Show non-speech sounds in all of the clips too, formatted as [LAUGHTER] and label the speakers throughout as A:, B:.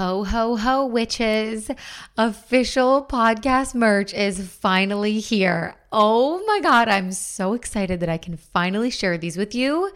A: Ho, ho, ho, witches. Official podcast merch is finally here. Oh my God, I'm so excited that I can finally share these with you.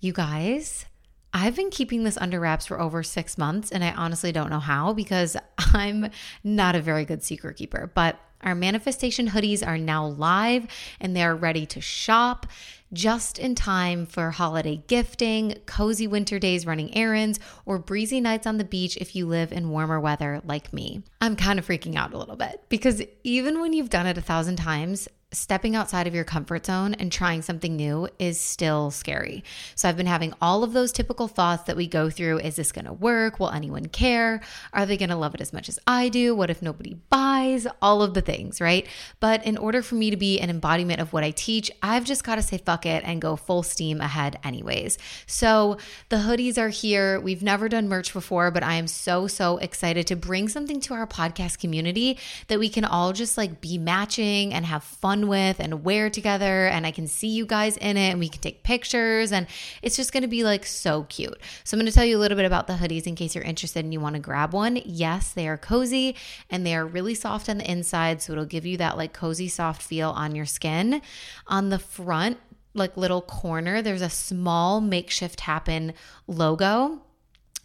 A: You guys, I've been keeping this under wraps for over six months, and I honestly don't know how because [LAUGHS] I'm not a very good secret keeper. But our manifestation hoodies are now live and they're ready to shop just in time for holiday gifting, cozy winter days running errands, or breezy nights on the beach if you live in warmer weather like me. I'm kind of freaking out a little bit because even when you've done it a thousand times, stepping outside of your comfort zone and trying something new is still scary. So I've been having all of those typical thoughts that we go through. Is this going to work? Will anyone care? Are they going to love it as much as I do? What if nobody buys? All of the things, right? But in order for me to be an embodiment of what I teach, I've just got to say fuck it and go full steam ahead anyways. So the hoodies are here. We've never done merch before, but I am so so excited to bring something to our podcast community that we can all just like be matching and have fun with and wear together. And I can see you guys in it and we can take pictures. And it's just going to be like so cute. So I'm going to tell you a little bit about the hoodies in case you're interested and you want to grab one. Yes, they are cozy and they are really soft on the inside. So it'll give you that like cozy, soft feel on your skin. On the front, like little corner, there's a small makeshift happen logo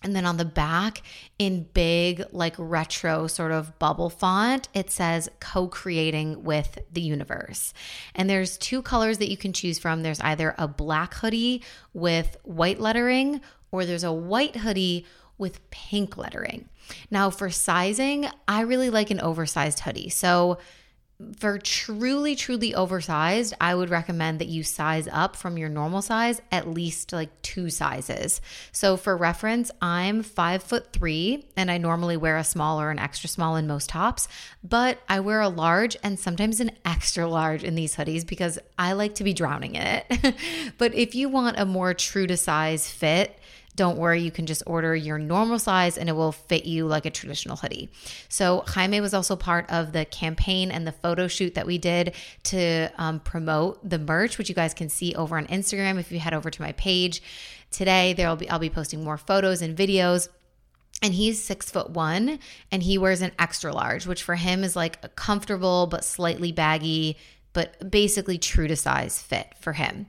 A: and then on the back, in big, like retro sort of bubble font, it says co creating with the universe. And there's two colors that you can choose from there's either a black hoodie with white lettering, or there's a white hoodie with pink lettering. Now, for sizing, I really like an oversized hoodie. So, for truly truly oversized i would recommend that you size up from your normal size at least like two sizes. So for reference i'm five foot three and i normally wear a small or an extra small in most tops but i wear a large and sometimes an extra large in these hoodies because i like to be drowning in it. [LAUGHS] But if you want a more true to size fit don't worry, you can just order your normal size and it will fit you like a traditional hoodie. So, Jaime was also part of the campaign and the photo shoot that we did to um, promote the merch, which you guys can see over on Instagram if you head over to my page. Today, there'll be I'll be posting more photos and videos and he's six foot one and he wears an extra large which for him is like a comfortable but slightly baggy but basically true to size fit for him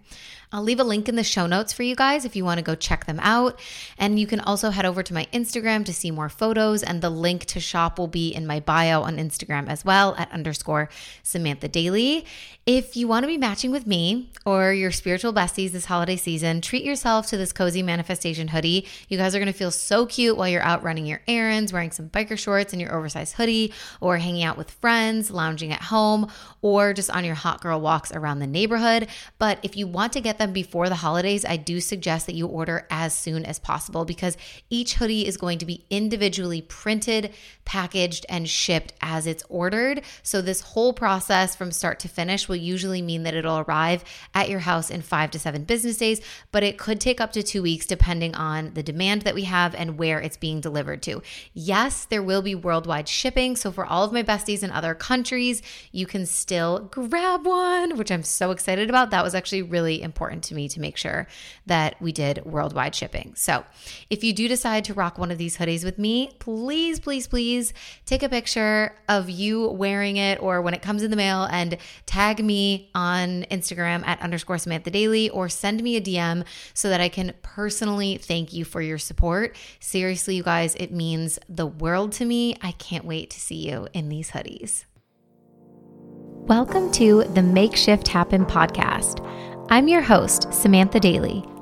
A: I'll leave a link in the show notes for you guys if you want to go check them out. And you can also head over to my Instagram to see more photos. And the link to shop will be in my bio on Instagram as well at underscore Samantha Daily. If you want to be matching with me or your spiritual besties this holiday season, treat yourself to this cozy manifestation hoodie. You guys are going to feel so cute while you're out running your errands, wearing some biker shorts and your oversized hoodie, or hanging out with friends, lounging at home, or just on your hot girl walks around the neighborhood. But if you want to get them before the holidays, I do suggest that you order as soon as possible because each hoodie is going to be individually printed, packaged, and shipped as it's ordered. So, this whole process from start to finish will usually mean that it'll arrive at your house in five to seven business days, but it could take up to two weeks depending on the demand that we have and where it's being delivered to. Yes, there will be worldwide shipping. So, for all of my besties in other countries, you can still grab one, which I'm so excited about. That was actually really important to me to make sure that we did worldwide shipping. So, if you do decide to rock one of these hoodies with me, please, please, please take a picture of you wearing it or when it comes in the mail and tag me on Instagram at underscore Samantha Daily or send me a DM so that I can personally thank you for your support. Seriously, you guys, it means the world to me. I can't wait to see you in these hoodies. Welcome to the Makeshift Happen podcast. I'm your host, Samantha Daily,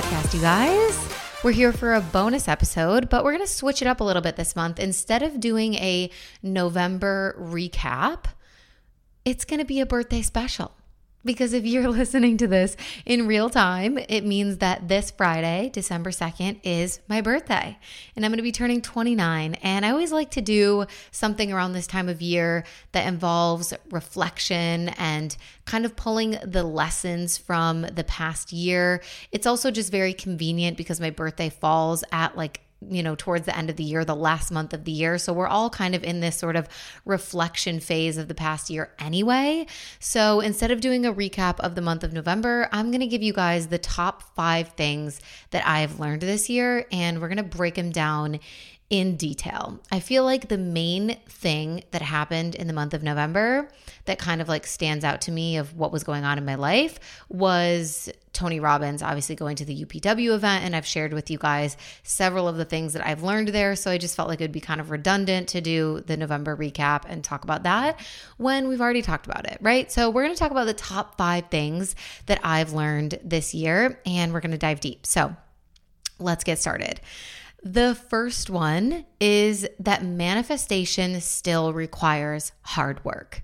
A: Podcast, you guys. We're here for a bonus episode, but we're going to switch it up a little bit this month. Instead of doing a November recap, it's going to be a birthday special. Because if you're [LAUGHS] listening to this in real time, it means that this Friday, December 2nd, is my birthday. And I'm going to be turning 29. And I always like to do something around this time of year that involves reflection and kind of pulling the lessons from the past year. It's also just very convenient because my birthday falls at like you know, towards the end of the year, the last month of the year. So we're all kind of in this sort of reflection phase of the past year anyway. So instead of doing a recap of the month of November, I'm going to give you guys the top five things that I've learned this year, and we're going to break them down in detail. I feel like the main thing that happened in the month of November that kind of like stands out to me of what was going on in my life was Tony Robbins obviously going to the UPW event and I've shared with you guys several of the things that I've learned there so I just felt like it would be kind of redundant to do the November recap and talk about that when we've already talked about it, right? So we're going to talk about the top 5 things that I've learned this year and we're going to dive deep. So, let's get started. The first one is that manifestation still requires hard work.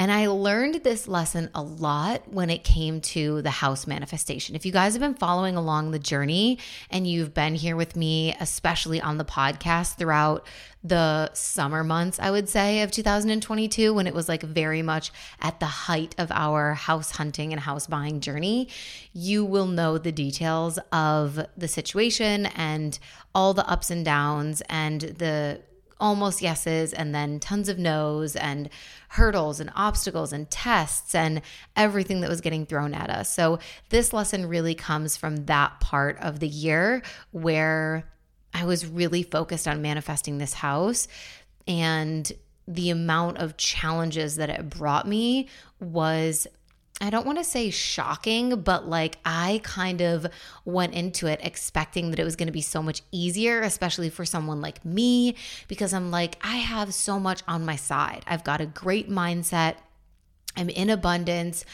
A: And I learned this lesson a lot when it came to the house manifestation. If you guys have been following along the journey and you've been here with me, especially on the podcast throughout the summer months, I would say, of 2022, when it was like very much at the height of our house hunting and house buying journey, you will know the details of the situation and all the ups and downs and the almost yeses and then tons of no's and hurdles and obstacles and tests and everything that was getting thrown at us. So, this lesson really comes from that part of the year where I was really focused on manifesting this house and the amount of challenges that it brought me was I don't want to say shocking, but like I kind of went into it expecting that it was going to be so much easier, especially for someone like me, because I'm like, I have so much on my side. I've got a great mindset, I'm in abundance.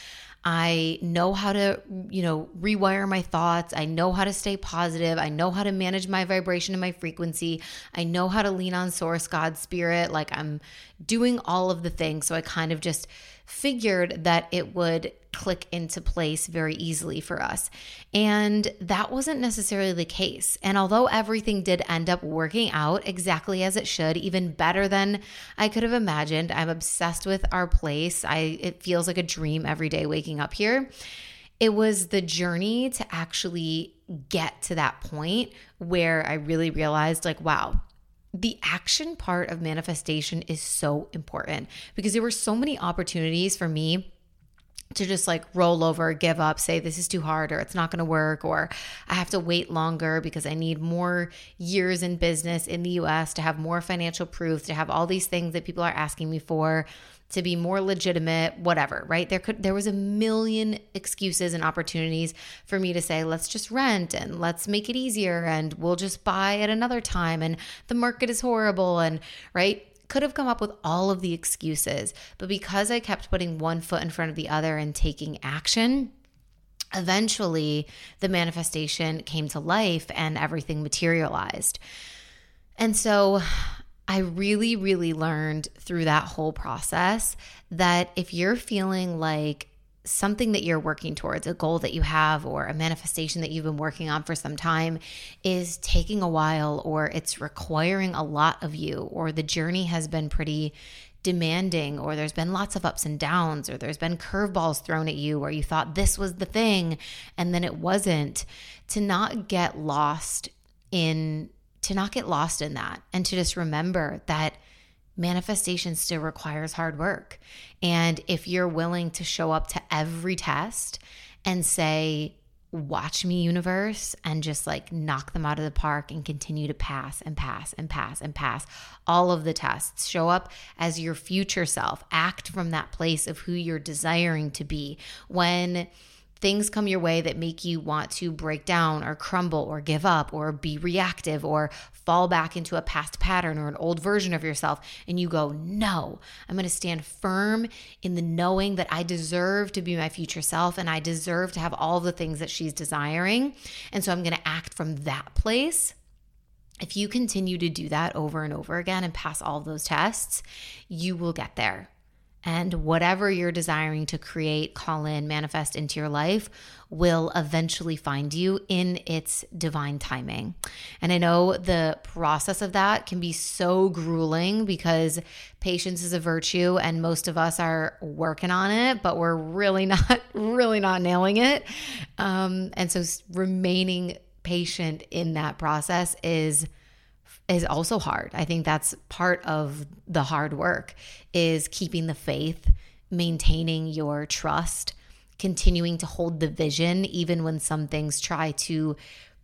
A: I know how to, you know, rewire my thoughts. I know how to stay positive. I know how to manage my vibration and my frequency. I know how to lean on source, God, spirit. Like I'm doing all of the things. So I kind of just figured that it would click into place very easily for us. And that wasn't necessarily the case. And although everything did end up working out exactly as it should, even better than I could have imagined, I'm obsessed with our place. I it feels like a dream every day waking up here. It was the journey to actually get to that point where I really realized like wow, the action part of manifestation is so important because there were so many opportunities for me to just like roll over, give up, say this is too hard or it's not going to work or I have to wait longer because I need more years in business in the US to have more financial proof, to have all these things that people are asking me for, to be more legitimate, whatever, right? There could there was a million excuses and opportunities for me to say let's just rent and let's make it easier and we'll just buy at another time and the market is horrible and right? could have come up with all of the excuses, but because I kept putting one foot in front of the other and taking action, eventually the manifestation came to life and everything materialized. And so I really, really learned through that whole process that if you're feeling like something that you're working towards, a goal that you have, or a manifestation that you've been working on for some time is taking a while, or it's requiring a lot of you, or the journey has been pretty demanding, or there's been lots of ups and downs, or there's been curveballs thrown at you, or you thought this was the thing and then it wasn't, to not get lost in. To not get lost in that and to just remember that manifestation still requires hard work. And if you're willing to show up to every test and say, watch me, universe, and just like knock them out of the park and continue to pass and pass and pass and pass all of the tests. Show up as your future self, act from that place of who you're desiring to be. When things come your way that make you want to break down or crumble or give up or be reactive or fall back into a past pattern or an old version of yourself, and you go, No, I'm going to stand firm in the knowing that I deserve to be my future self and I deserve to have all the things that she's desiring. And so I'm going to act from that place. If you continue to do that over and over again and pass all those tests, you will get there. And whatever you're desiring to create, call in, manifest into your life will eventually find you in its divine timing. And I know the process of that can be so grueling because patience is a virtue and most of us are working on it, but we're really [LAUGHS] not, really not nailing it. Um, and so remaining patient in that process is is also hard. I think that's part of the hard work is keeping the faith, maintaining your trust, continuing to hold the vision even when some things try to,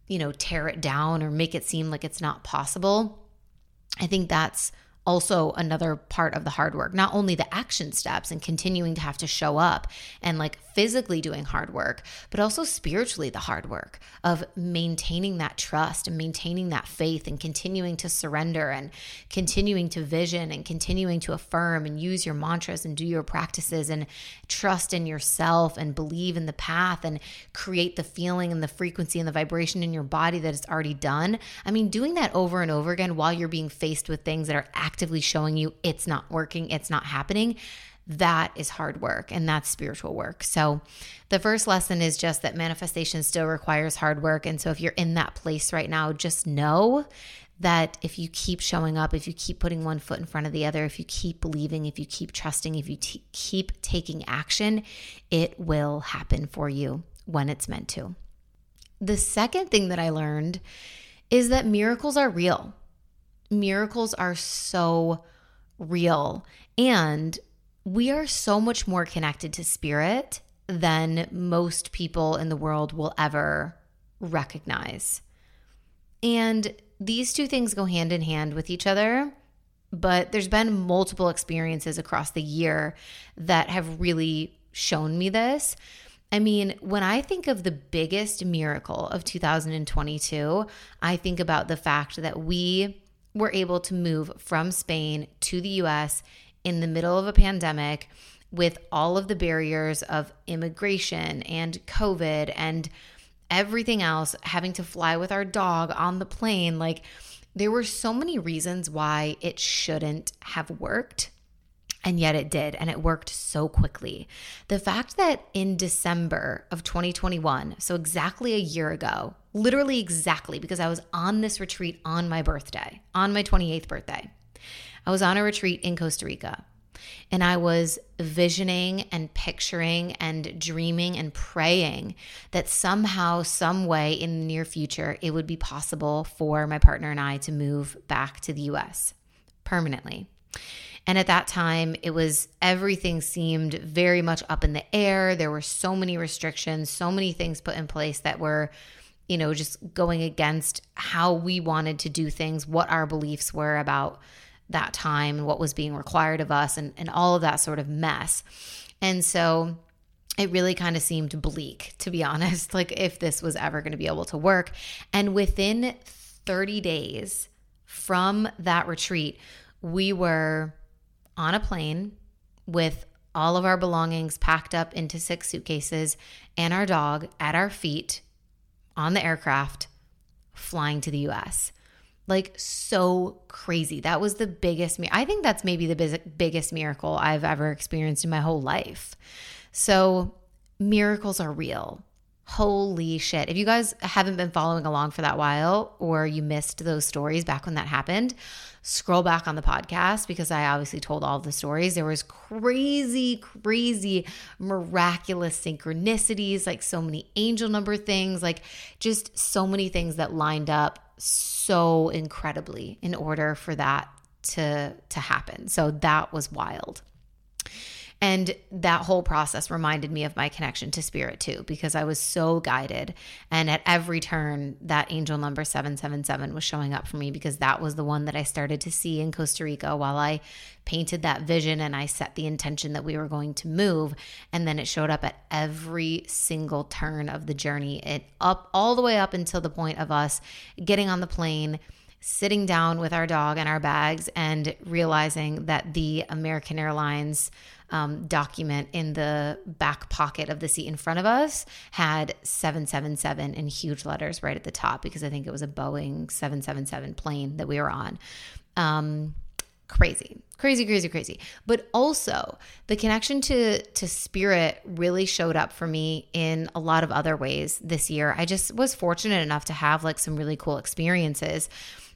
A: you know, tear it down or make it seem like it's not possible. I think that's also another part of the hard work. Not only the action steps and continuing to have to show up and like physically doing hard work but also spiritually the hard work of maintaining that trust and maintaining that faith and continuing to surrender and continuing to vision and continuing to affirm and use your mantras and do your practices and trust in yourself and believe in the path and create the feeling and the frequency and the vibration in your body that it's already done. I mean doing that over and over again while you're being faced with things that are actively showing you it's not working, it's not happening, that is hard work and that's spiritual work. So, the first lesson is just that manifestation still requires hard work. And so, if you're in that place right now, just know that if you keep showing up, if you keep putting one foot in front of the other, if you keep believing, if you keep trusting, if you t- keep taking action, it will happen for you when it's meant to. The second thing that I learned is that miracles are real miracles are so real and we are so much more connected to spirit than most people in the world will ever recognize. And these two things go hand in hand with each other, but there's been multiple experiences across the year that have really shown me this. I mean, when I think of the biggest miracle of 2022, I think about the fact that we were able to move from Spain to the US in the middle of a pandemic with all of the barriers of immigration and COVID and everything else, having to fly with our dog on the plane. Like, there were so many reasons why it shouldn't have worked. And yet it did, and it worked so quickly. The fact that in December of 2021, so exactly a year ago, literally exactly because I was on this retreat on my birthday, on my 28th birthday, I was on a retreat in Costa Rica. And I was visioning and picturing and dreaming and praying that somehow, some way in the near future, it would be possible for my partner and I to move back to the US permanently. And at that time, it was everything seemed very much up in the air. There were so many restrictions, so many things put in place that were, you know, just going against how we wanted to do things, what our beliefs were about that time what was being required of us, and, and all of that sort of mess. And so, it really kind of seemed bleak, to be [LAUGHS] honest, like if this was ever going to be able to work. And within 30 days from that retreat, we were on a plane with all of our belongings packed up into six suitcases and our dog at our feet on the aircraft flying to the US. Like so crazy. That was the biggest I think that's maybe the biggest miracle I've ever experienced in my whole life. So miracles are real. Holy shit. If you guys haven't been following along for that while or you missed those stories back when that happened, scroll back on the podcast because I obviously told all the stories. There was crazy, crazy, miraculous synchronicities, like so many angel number things, like just so many things that lined up so incredibly in order for that to to happen. So that was wild. And that whole process reminded me of my connection to spirit too, because I was so guided. And at every turn, that angel number 777 was showing up for me because that was the one that I started to see in Costa Rica while I painted that vision and I set the intention that we were going to move. And then it showed up at every single turn of the journey, it up all the way up until the point of us getting on the plane sitting down with our dog and our bags and realizing that the American Airlines um, document in the back pocket of the seat in front of us had 777 in huge letters right at the top because I think it was a Boeing 777 plane that we were on. Um, crazy crazy crazy crazy. But also the connection to to spirit really showed up for me in a lot of other ways this year. I just was fortunate enough to have like some really cool experiences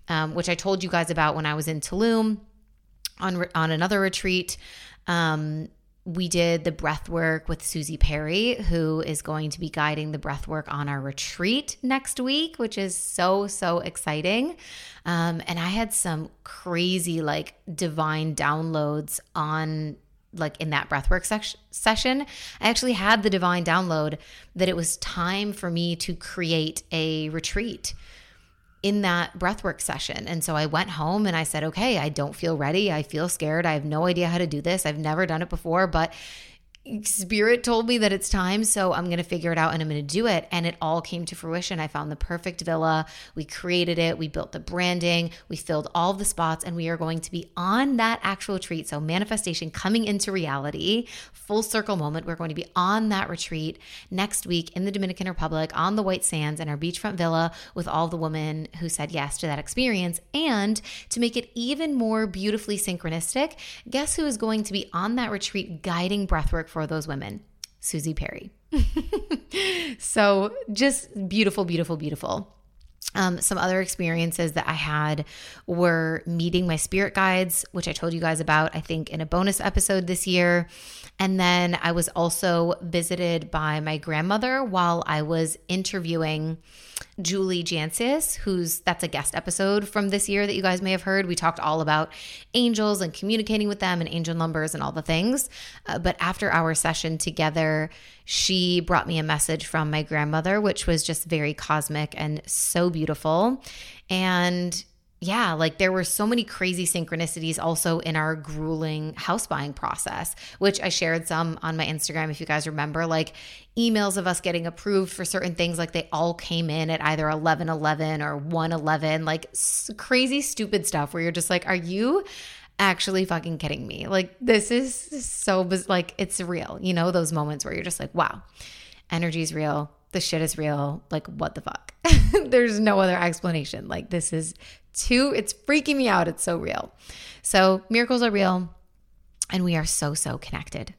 A: um, which i told you guys about when i was in tulum on on another retreat. Um, we did the breath work with Susie Perry, who is going to be guiding the breath work on our retreat next week, which is so, so exciting. Um, and I had some crazy, like, divine downloads on like in that breathwork se- session, I actually had the divine download that it was time for me to create a retreat in that breathwork session. And so I went home and I said, okay, I don't feel ready. I feel scared. I have no idea how to do this. I've never done it before, but Spirit told me that it's time, so I'm going to figure it out and I'm going to do it. And it all came to fruition. I found the perfect villa. We created it. We built the branding. We filled all the spots, and we are going to be on that actual retreat. So, manifestation coming into reality, full circle moment. We're going to be on that retreat next week in the Dominican Republic on the White Sands in our beachfront villa with all the women who said yes to that experience. And to make it even more beautifully synchronistic, guess who is going to be on that retreat guiding breathwork for those women? Susie Perry. [LAUGHS] so just beautiful, beautiful, beautiful. Um, some other experiences that I had were meeting my spirit guides, which I told you guys about, I think, in a bonus episode this year. And then I was also visited by my grandmother while I was interviewing Julie Jancius, who's that's a guest episode from this year that you guys may have heard. We talked all about angels and communicating with them and angel numbers and all the things. Uh, but after our session together, she brought me a message from my grandmother, which was just very cosmic and so beautiful. And yeah, like there were so many crazy synchronicities also in our grueling house buying process, which I shared some on my Instagram if you guys remember, like emails of us getting approved for certain things like they all came in at either 1111 or 111, like crazy stupid stuff where you're just like, are you actually fucking kidding me? Like this is so like it's real. You know, those moments where you're just like, wow. Energy is real. The shit is real. Like what the fuck? [LAUGHS] There's no other explanation. Like this is too, it's freaking me out. It's so real. So, miracles are real, and we are so, so connected.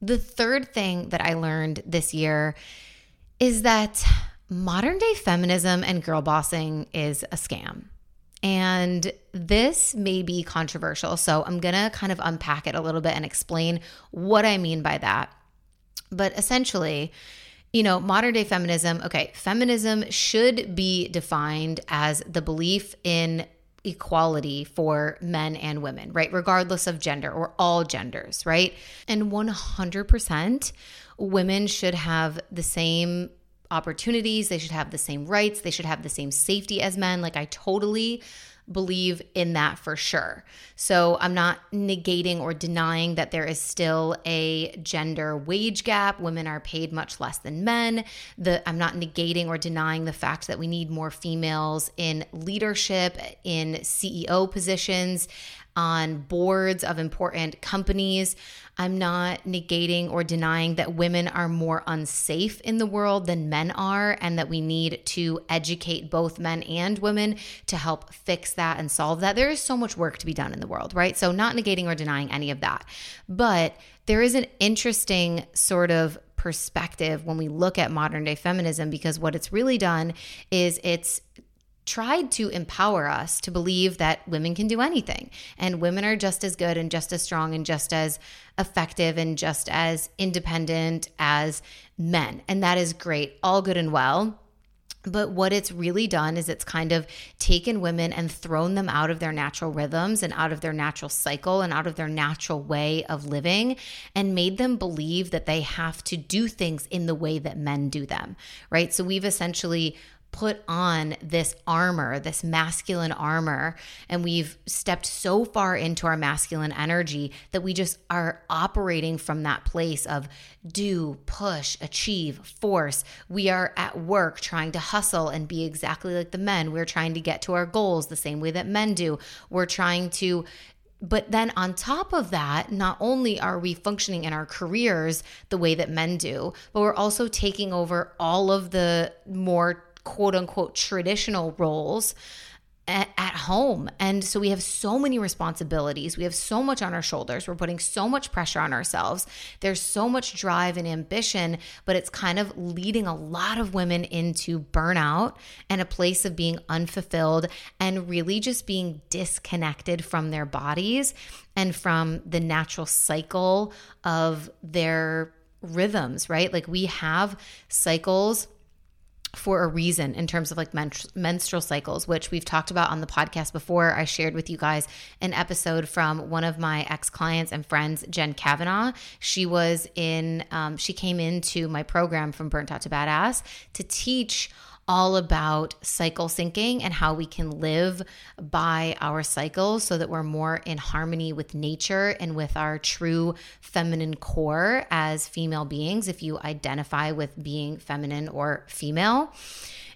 A: The third thing that I learned this year is that modern day feminism and girl bossing is a scam. And this may be controversial. So I'm going to kind of unpack it a little bit and explain what I mean by that. But essentially, you know, modern day feminism, okay, feminism should be defined as the belief in equality for men and women, right? Regardless of gender or all genders, right? And 100% women should have the same opportunities, they should have the same rights, they should have the same safety as men. Like, I totally believe in that for sure. So I'm not negating or denying that there is still a gender wage gap. Women are paid much less than men. The I'm not negating or denying the fact that we need more females in leadership, in CEO positions on boards of important companies. I'm not negating or denying that women are more unsafe in the world than men are, and that we need to educate both men and women to help fix that and solve that. There is so much work to be done in the world, right? So, not negating or denying any of that. But there is an interesting sort of perspective when we look at modern day feminism because what it's really done is it's tried to empower us to believe that women can do anything and women are just as good and just as strong and just as effective and just as independent as men. And that is great, all good and well. But what it's really done is it's kind of taken women and thrown them out of their natural rhythms and out of their natural cycle and out of their natural way of living and made them believe that they have to do things in the way that men do them, right? So we've essentially put on this armor, this masculine armor, and we've stepped so far into our masculine energy that we just are operating from that place of do, push, achieve, force. We are at work trying to hustle and be exactly like the men. We're trying to get to our goals the same way that men do. We're trying to but then on top of that, not only are we functioning in our careers the way that men do, but we're also taking over all of the more quote unquote traditional roles at, at home. And so we have so many responsibilities. We have so much on our shoulders. We're putting so much pressure on ourselves. There's so much drive and ambition, but it's kind of leading a lot of women into burnout and a place of being unfulfilled and really just being disconnected from their bodies and from the natural cycle of their rhythms, right? Like we have cycles for a reason in terms of like men- menstrual cycles, which we've talked about on the podcast before. I shared with you guys an episode from one of my ex clients and friends, Jen Kavanaugh. She was in, um, she came into my program from Burnt Out to Badass to teach all about cycle syncing and how we can live by our cycles so that we're more in harmony with nature and with our true feminine core as female beings, if you identify with being feminine or female.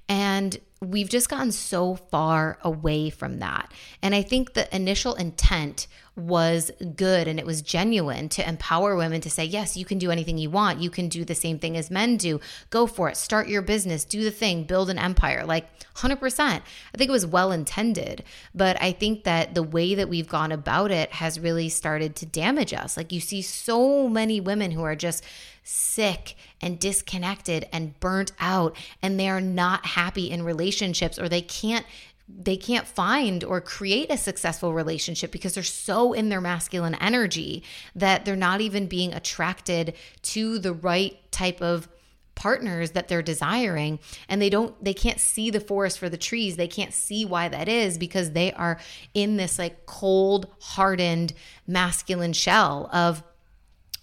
A: And we've just gotten so far away from that. And I think the initial intent was good and it was genuine to empower women to say, yes, you can do anything you want. You can do the same thing as men do. Go for it. Start your business, do the thing, build an empire. Like 100%. I think it was well intended. But I think that the way that we've gone about it has really started to damage us. Like you see so many women who are just sick and disconnected and burnt out and they are not happy in relationships or they can't they can't find or create a successful relationship because they're so in their masculine energy that they're not even being attracted to the right type of partners that they're desiring. And they don't they can't see the forest for the trees. They can't see why that is because they are in this like cold hardened masculine shell of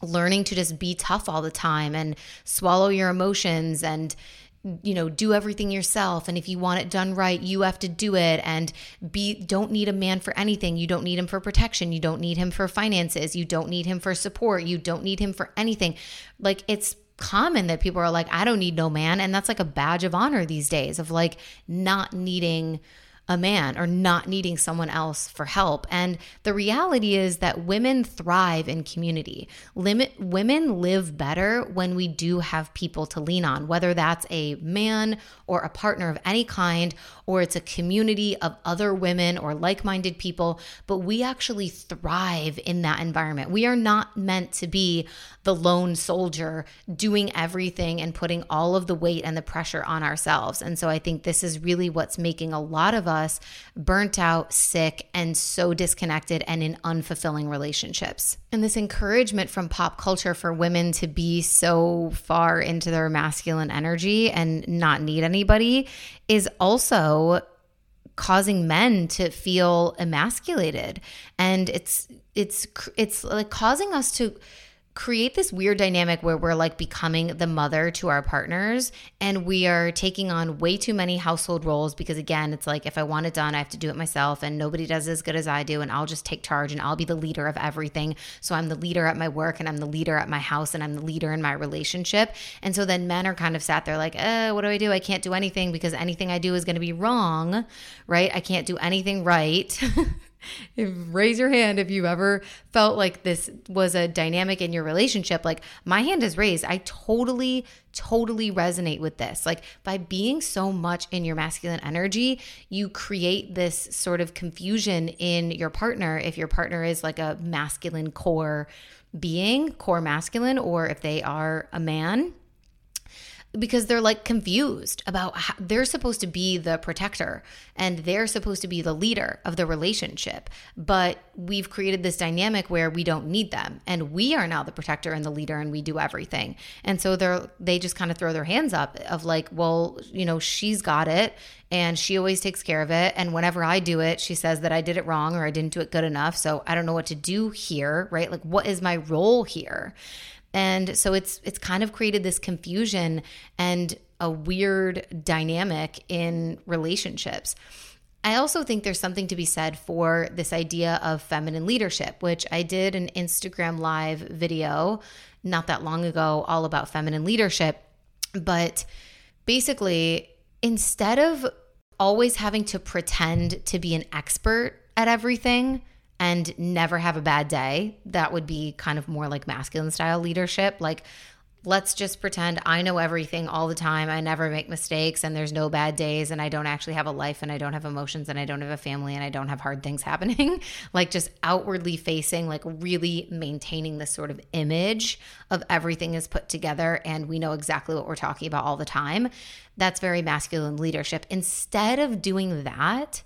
A: learning to just be tough all the time and swallow your emotions and you know do everything yourself. And if you want it done right you have to do it. And be don't need a man for anything. You don't need him for protection. You don't need him for finances. You don't need him for support. You don't need him for anything. Like it's common that people are like I don't need no man. And that's like a badge of honor these days of like not needing a man or not needing someone else for help. And the reality is that women thrive in community. Limit women live better when we do have people to lean on, whether that's a man or a partner of any kind or it's a community of other women or like-minded people, but we actually thrive in that environment. We are not meant to be the lone soldier doing everything and putting all of the weight and the pressure on ourselves. And so I think this is really what's making a lot of us us burnt out, sick, and so disconnected and in unfulfilling relationships. And this encouragement from pop culture for women to be so far into their masculine energy and not need anybody is also causing men to feel emasculated. And it's it's it's like causing us to create this weird dynamic where we're like becoming the mother to our partners and we are taking on way too many household roles because again it's like if i want it done i have to do it myself and nobody does as good as i do and i'll just take charge and i'll be the leader of everything. So i'm the leader at my work and i'm the leader at my house and i'm the leader in my relationship. And so then men are kind of sat there like uh, what do i do? I can't do anything because anything i do is going to be wrong right? I can't do anything right [LAUGHS] [LAUGHS] raise your hand if you ever felt like this was a dynamic in your relationship. Like my hand is raised. I totally, totally resonate with this. Like by being so much in your masculine energy, you create this sort of confusion in your partner if your partner is like a masculine core being, core masculine, or if they are a man because they're like confused about how they're supposed to be the protector and they're supposed to be the leader of the relationship. But we've created this dynamic where we don't need them and we are now the protector and the leader and we do everything. And so they're they just kind of throw their hands up of like well you know she's got it and she always takes care of it and whenever i do it she says that i did it wrong or i didn't do it good enough so i don't know what to do here right? Like what is my role here and so it's it's kind of created this confusion and a weird dynamic in relationships. I also think there's something to be said for this idea of feminine leadership, which I did an Instagram live video not that long ago all about feminine leadership. But basically, instead of always having to pretend to be an expert at everything, and never have a bad day. That would be kind of more like masculine style leadership. Like, let's just pretend I know everything all the time. I never make mistakes and there's no bad days and I don't actually have a life and I don't have emotions and I don't have a family and I don't have hard things [LAUGHS] happening. like just outwardly facing, like really maintaining this sort of image of everything is put together and we know exactly what we're talking about all the time. That's very masculine leadership. Instead of doing that,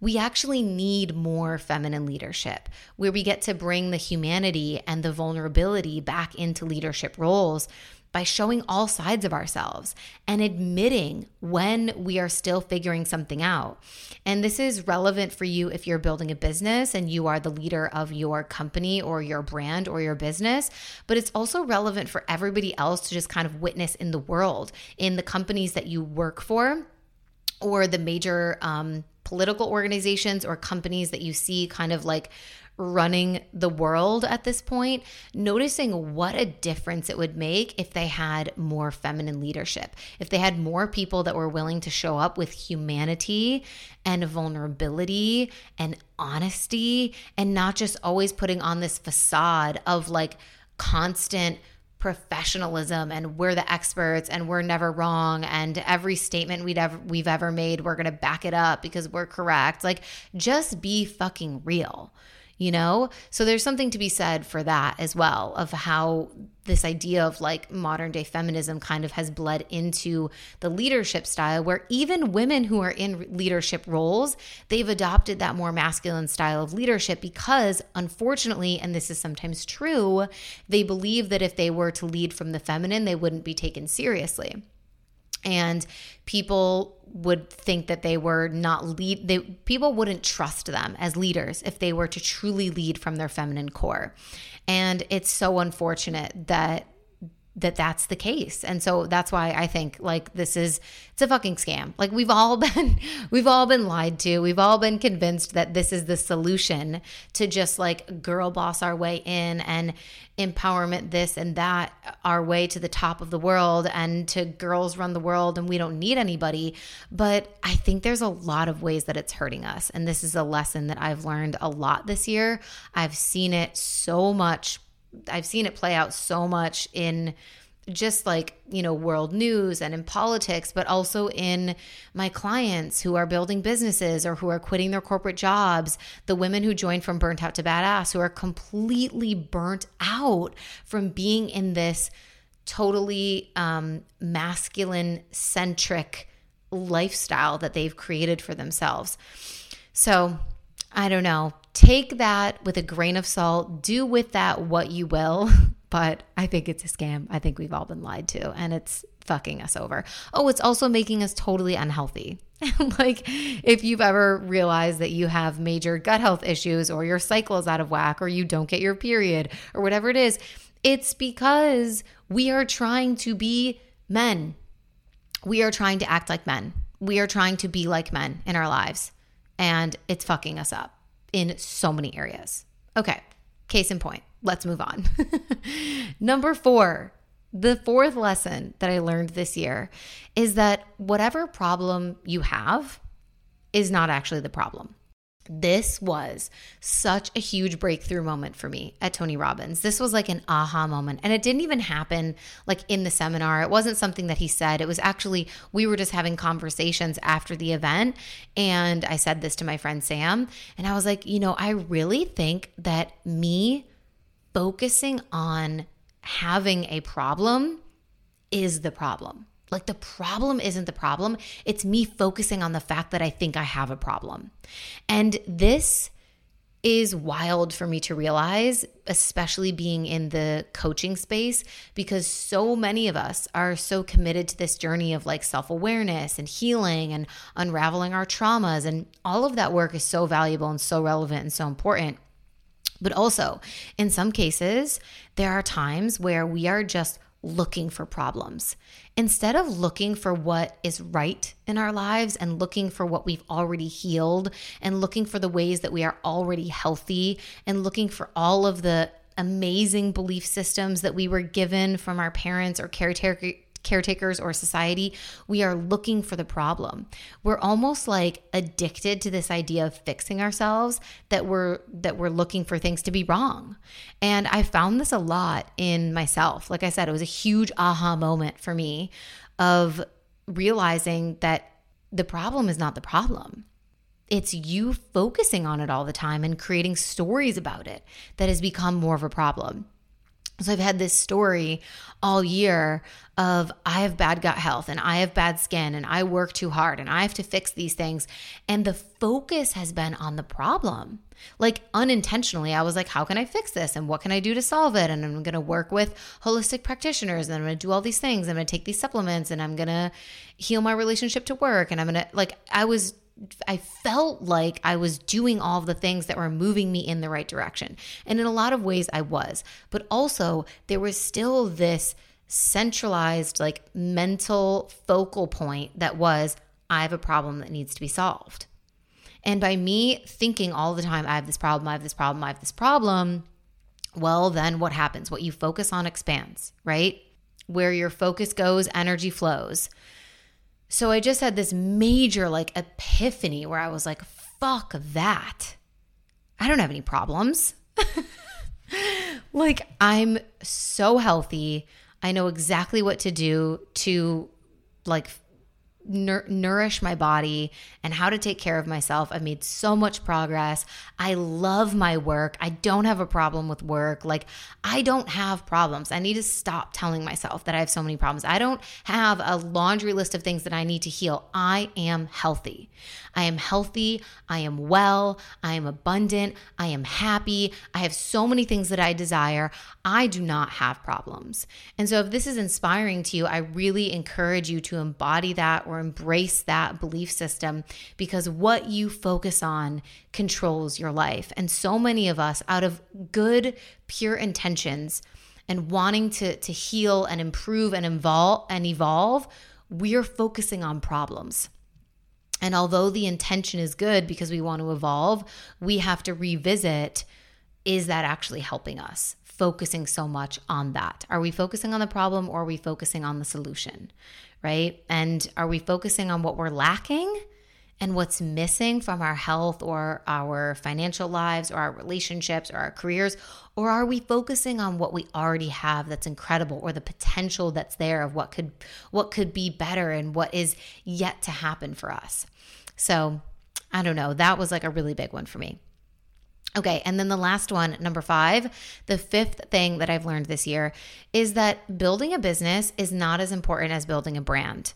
A: we actually need more feminine leadership where we get to bring the humanity and the vulnerability back into leadership roles by showing all sides of ourselves and admitting when we are still figuring something out. And this is relevant for you if you're building a business and you are the leader of your company or your brand or your business, but it's also relevant for everybody else to just kind of witness in the world, in the companies that you work for or the major um, political organizations or companies that you see kind of like running the world at this point, noticing what a difference it would make if they had more feminine leadership, if they had more people that were willing to show up with humanity and vulnerability and honesty and not just always putting on this facade of like constant professionalism and we're the experts and we're never wrong and every statement we'd ever we've ever made we're going to back it up because we're correct. Like just be fucking real you know? So there's something to be said for that as well, of how this idea of like modern day feminism kind of has bled into the leadership style where even women who are in leadership roles they've adopted that more masculine style of leadership because unfortunately and this is sometimes true they believe that if they were to lead from the feminine they wouldn't be taken seriously and people would think that they were not lead they people wouldn't trust them as leaders if they were to truly lead from their feminine core. And it's so unfortunate that that that's the case. And so that's why I think like this is it's a fucking scam. Like we've all [LAUGHS] been we've all been lied to. We've all been convinced that this is the solution to just like girl boss our way in and empowerment this and that our way to the top of the world and to girls run the world and we don't need anybody. But I think there's a lot of ways that it's hurting us. And this is a lesson that I've learned a lot this year. I've seen it so much I've seen it play out so much in just like, you know, world news and in politics, but also in my clients who are building businesses or who are quitting their corporate jobs, the women who joined from burnt out to badass who are completely burnt out from being in this totally um, masculine centric lifestyle that they've created for themselves. So, I don't know. Take that with a grain of salt. Do with that what you will. [LAUGHS] But I think it's a scam. I think we've all been lied to and it's fucking us over. Oh, it's also making us totally unhealthy. [LAUGHS] like if you've ever realized that you have major gut health issues or your cycle is out of whack or you don't get your period or whatever it is, it's because we are trying to be men. We are trying to act like men. We are trying to be like men in our lives and it's fucking us up in so many areas. Okay, case in point, let's move on. [LAUGHS] Number four, the fourth lesson that I learned this year is that whatever problem you have is not actually the problem. This was such a huge breakthrough moment for me at Tony Robbins. This was like an aha moment. And it didn't even happen like in the seminar. It wasn't something that he said. It was actually, we were just having conversations after the event. And I said this to my friend Sam. And I was like, you know, I really think that me focusing on having a problem is the problem. Like the problem isn't the problem. It's me focusing on the fact that I think I have a problem. And this is wild for me to realize, especially being in the coaching space, because so many of us are so committed to this journey of like self awareness and healing and unraveling our traumas. And all of that work is so valuable and so relevant and so important. But also, in some cases, there are times where we are just looking for problems. Instead of looking for what is right in our lives and looking for what we've already healed and looking for the ways that we are already healthy and looking for all of the amazing belief systems that we were given from our parents or caretaker caretakers or society, we are looking for the problem. We're almost like addicted to this idea of fixing ourselves that we're that we're looking for things to be wrong. And I found this a lot in myself. Like I said, it was a huge aha moment for me of realizing that the problem is not the problem. It's you focusing on it all the time and creating stories about it that has become more of a problem. So I've had this story all year of I have bad gut health and I have bad skin and I work too hard and I have to fix these things. And the focus has been on the problem. Like unintentionally, I was like, how can I fix this? And what can I do to solve it? And I'm going to work with holistic practitioners and I'm going to do all these things. I'm going to take these supplements and I'm going to heal my relationship to work. And I'm going to, like, I was I felt like I was doing all the things that were moving me in the right direction. And in a lot of ways, I was. But also, there was still this centralized, like mental focal point that was, I have a problem that needs to be solved. And by me thinking all the time, I have this problem, I have this problem, I have this problem, well, then what happens? What you focus on expands, right? Where your focus goes, energy flows. So I just had this major like epiphany where I was like, fuck that. I don't have any problems. [LAUGHS] like, I'm so healthy. I know exactly what to do to like nourish my body and how to take care of myself. I've made so much progress. I love my work. I don't have a problem with work. Like, I don't have problems. I need to stop telling myself that I have so many problems. I don't have a laundry list of things that I need to heal. I am healthy. I am healthy. I am well. I am abundant. I am happy. I have so many things that I desire. I do not have problems. And so, if this is inspiring to you, I really encourage you to embody that or embrace that belief system because what you focus on controls your life. And so many of us, out of good, pure intentions, and wanting to, to heal and improve and evolve and evolve, we're focusing on problems. And although the intention is good because we want to evolve, we have to revisit is that actually helping us? Focusing so much on that. Are we focusing on the problem or are we focusing on the solution? Right? And are we focusing on what we're lacking and what's missing from our health or our financial lives or our relationships or our careers? Or are we focusing on what we already have that's incredible or the potential that's there of what could what could be better and what is yet to happen for us? So, I don't know. That was like a really big one for me. Okay, and then the last one, number five, the fifth thing that I've learned this year is that building a business is not as important as building a brand.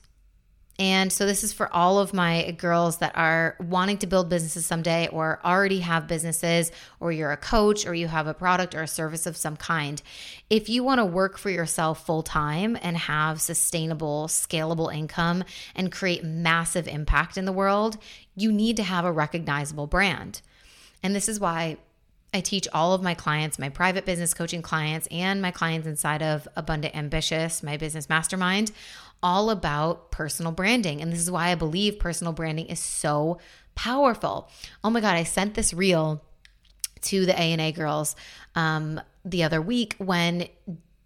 A: And so, this is for all of my girls that are wanting to build businesses someday or already have businesses, or you're a coach, or you have a product or a service of some kind. If you want to work for yourself full time and have sustainable, scalable income and create massive impact in the world, you need to have a recognizable brand. And this is why I teach all of my clients, my private business coaching clients, and my clients inside of Abundant Ambitious, my business mastermind, all about personal branding. And this is why I believe personal branding is so powerful. Oh my God, I sent this reel to the A&A girls um, the other week when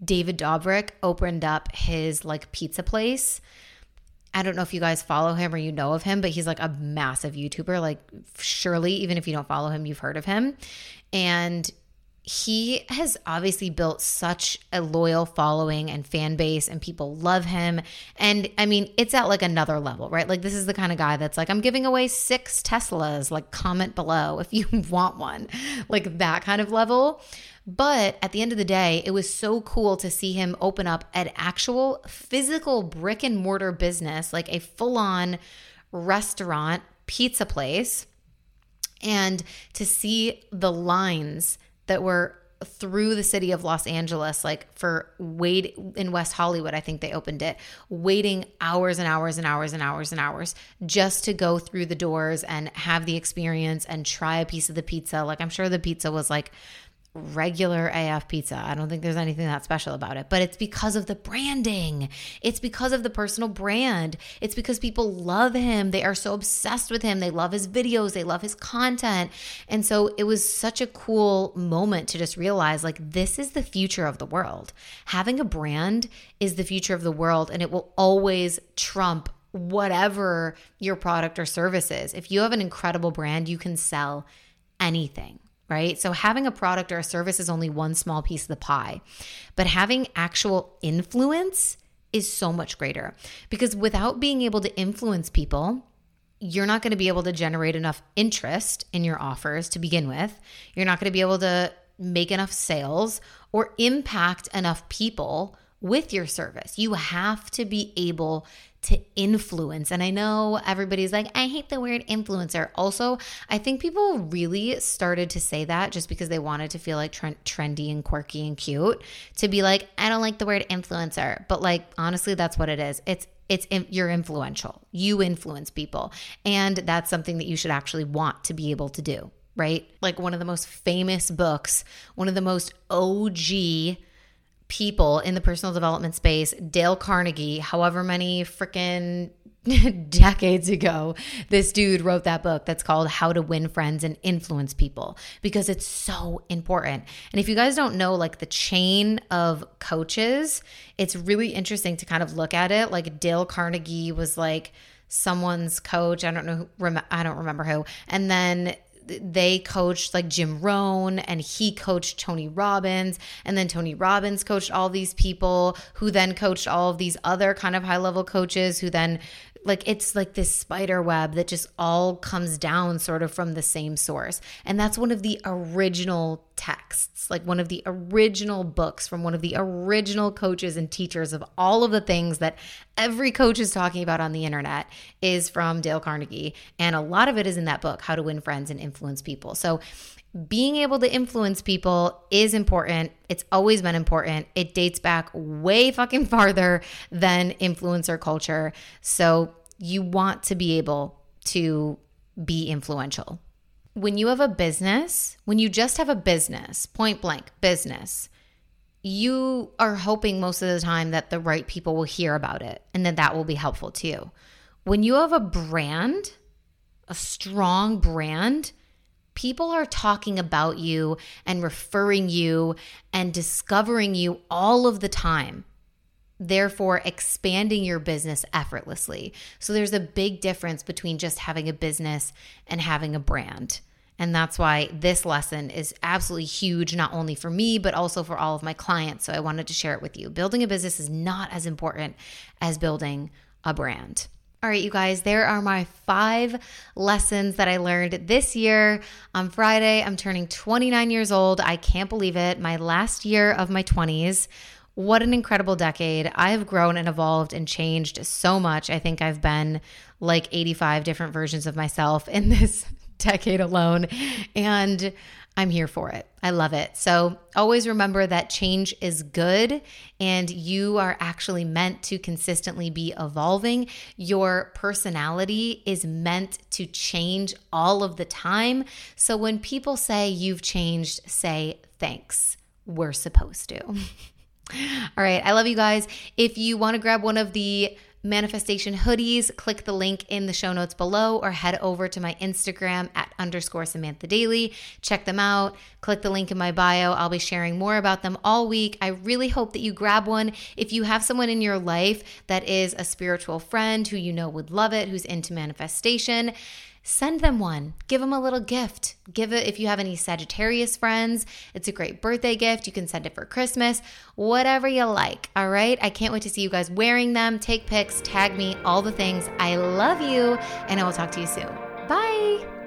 A: David Dobrik opened up his like pizza place. I don't know if you guys follow him or you know of him, but he's like a massive YouTuber. Like, surely, even if you don't follow him, you've heard of him. And he has obviously built such a loyal following and fan base and people love him. And i mean it's at like another level right? Like this is the kind of guy that's like i'm giving away six teslas like comment below if you [LAUGHS] want one. Like that kind of level. But at the end of the day it was so cool to see him open up an actual physical brick and mortar business like a full-on restaurant pizza place and to see the lines that were through the city of Los Angeles, like for wait in West Hollywood, I think they opened it, waiting hours and hours and hours and hours and hours just to go through the doors and have the experience and try a piece of the pizza. Like I'm sure the pizza was like regular AF pizza. I don't think there's anything that special about it, but it's because of the branding. It's because of the personal brand. It's because people love him. They are so obsessed with him. They love his videos, they love his content. And so it was such a cool moment to just realize like this is the future of the world. Having a brand is the future of the world and it will always trump whatever your product or service is. If you have an incredible brand, you can sell anything right? So having a product or a service is only one small piece of the pie, but having actual influence is so much greater because without being able to influence people, you're not going to be able to generate enough interest in your offers to begin with. You're not going to be able to make enough sales or impact enough people with your service. You have to be able to influence. And I know everybody's like, I hate the word influencer. Also, I think people really started to say that just because they wanted to feel like trendy and quirky and cute to be like, I don't like the word influencer. But like, honestly, that's what it is. It's it's you're influential. You influence people. And that's something that you should actually want to be able to do, right? Like one of the most famous books, one of the most OG people in the personal development space, Dale Carnegie, however many freaking [LAUGHS] decades ago, this dude wrote that book that's called How to Win Friends and Influence People because it's so important. And if you guys don't know like the chain of coaches, it's really interesting to kind of look at it. Like Dale Carnegie was like someone's coach. I don't know. I don't remember who. And then they coached like Jim Rohn and he coached Tony Robbins. And then Tony Robbins coached all these people who then coached all of these other kind of high level coaches who then like it's like this spider web that just all comes down sort of from the same source. And that's one of the original texts, like one of the original books from one of the original coaches and teachers of all of the things that every coach is talking about on the internet is from Dale Carnegie. And a lot of it is in that book, How to Win Friends and Influence People. So being able to influence people is important. It's always been important. It dates back way fucking [LAUGHS] farther than influencer culture. So you want to be able to be influential. When you have a business, when you just have a business, point blank business, you are hoping most of the time that the right people will hear about it and that that will be helpful to you. When you have a brand, a strong brand, people are talking about you and referring you and discovering you all of the time. Therefore, expanding your business effortlessly. So, there's a big difference between just having a business and having a brand. And that's why this lesson is absolutely huge, not only for me, but also for all of my clients. So I wanted to share it with you. Building a business is not as important as building a brand. All right, you guys, there are my five lessons that I learned this year. On Friday, I'm turning 29 years old. I can't believe it. My last year of my 20s. What an incredible decade. I have grown and evolved and changed so much. I think I've been like 85 different versions of myself in this decade alone. And I'm here for it. I love it. So always remember that change is good and you are actually meant to consistently be evolving. Your personality is meant to change all of the time. So when people say you've changed, say thanks. We're supposed to. [LAUGHS] all right. I love you guys. If you want to grab one of the manifestation hoodies, click the link in the show notes below or head over to my Instagram at underscore Samantha Daily. Check them out. Click the link in my bio. I'll be sharing more about them all week. I really hope that you grab one. If you have someone in your life that is a spiritual friend who you know would love it, who's into manifestation, send them one. Give them a little gift. Give it if you have any Sagittarius friends. It's a great birthday gift. You can send it for Christmas, whatever you like. All right. I can't wait to see you guys wearing them. Take pics, tag me, all the things. I love you, and I will talk to you soon. Bye.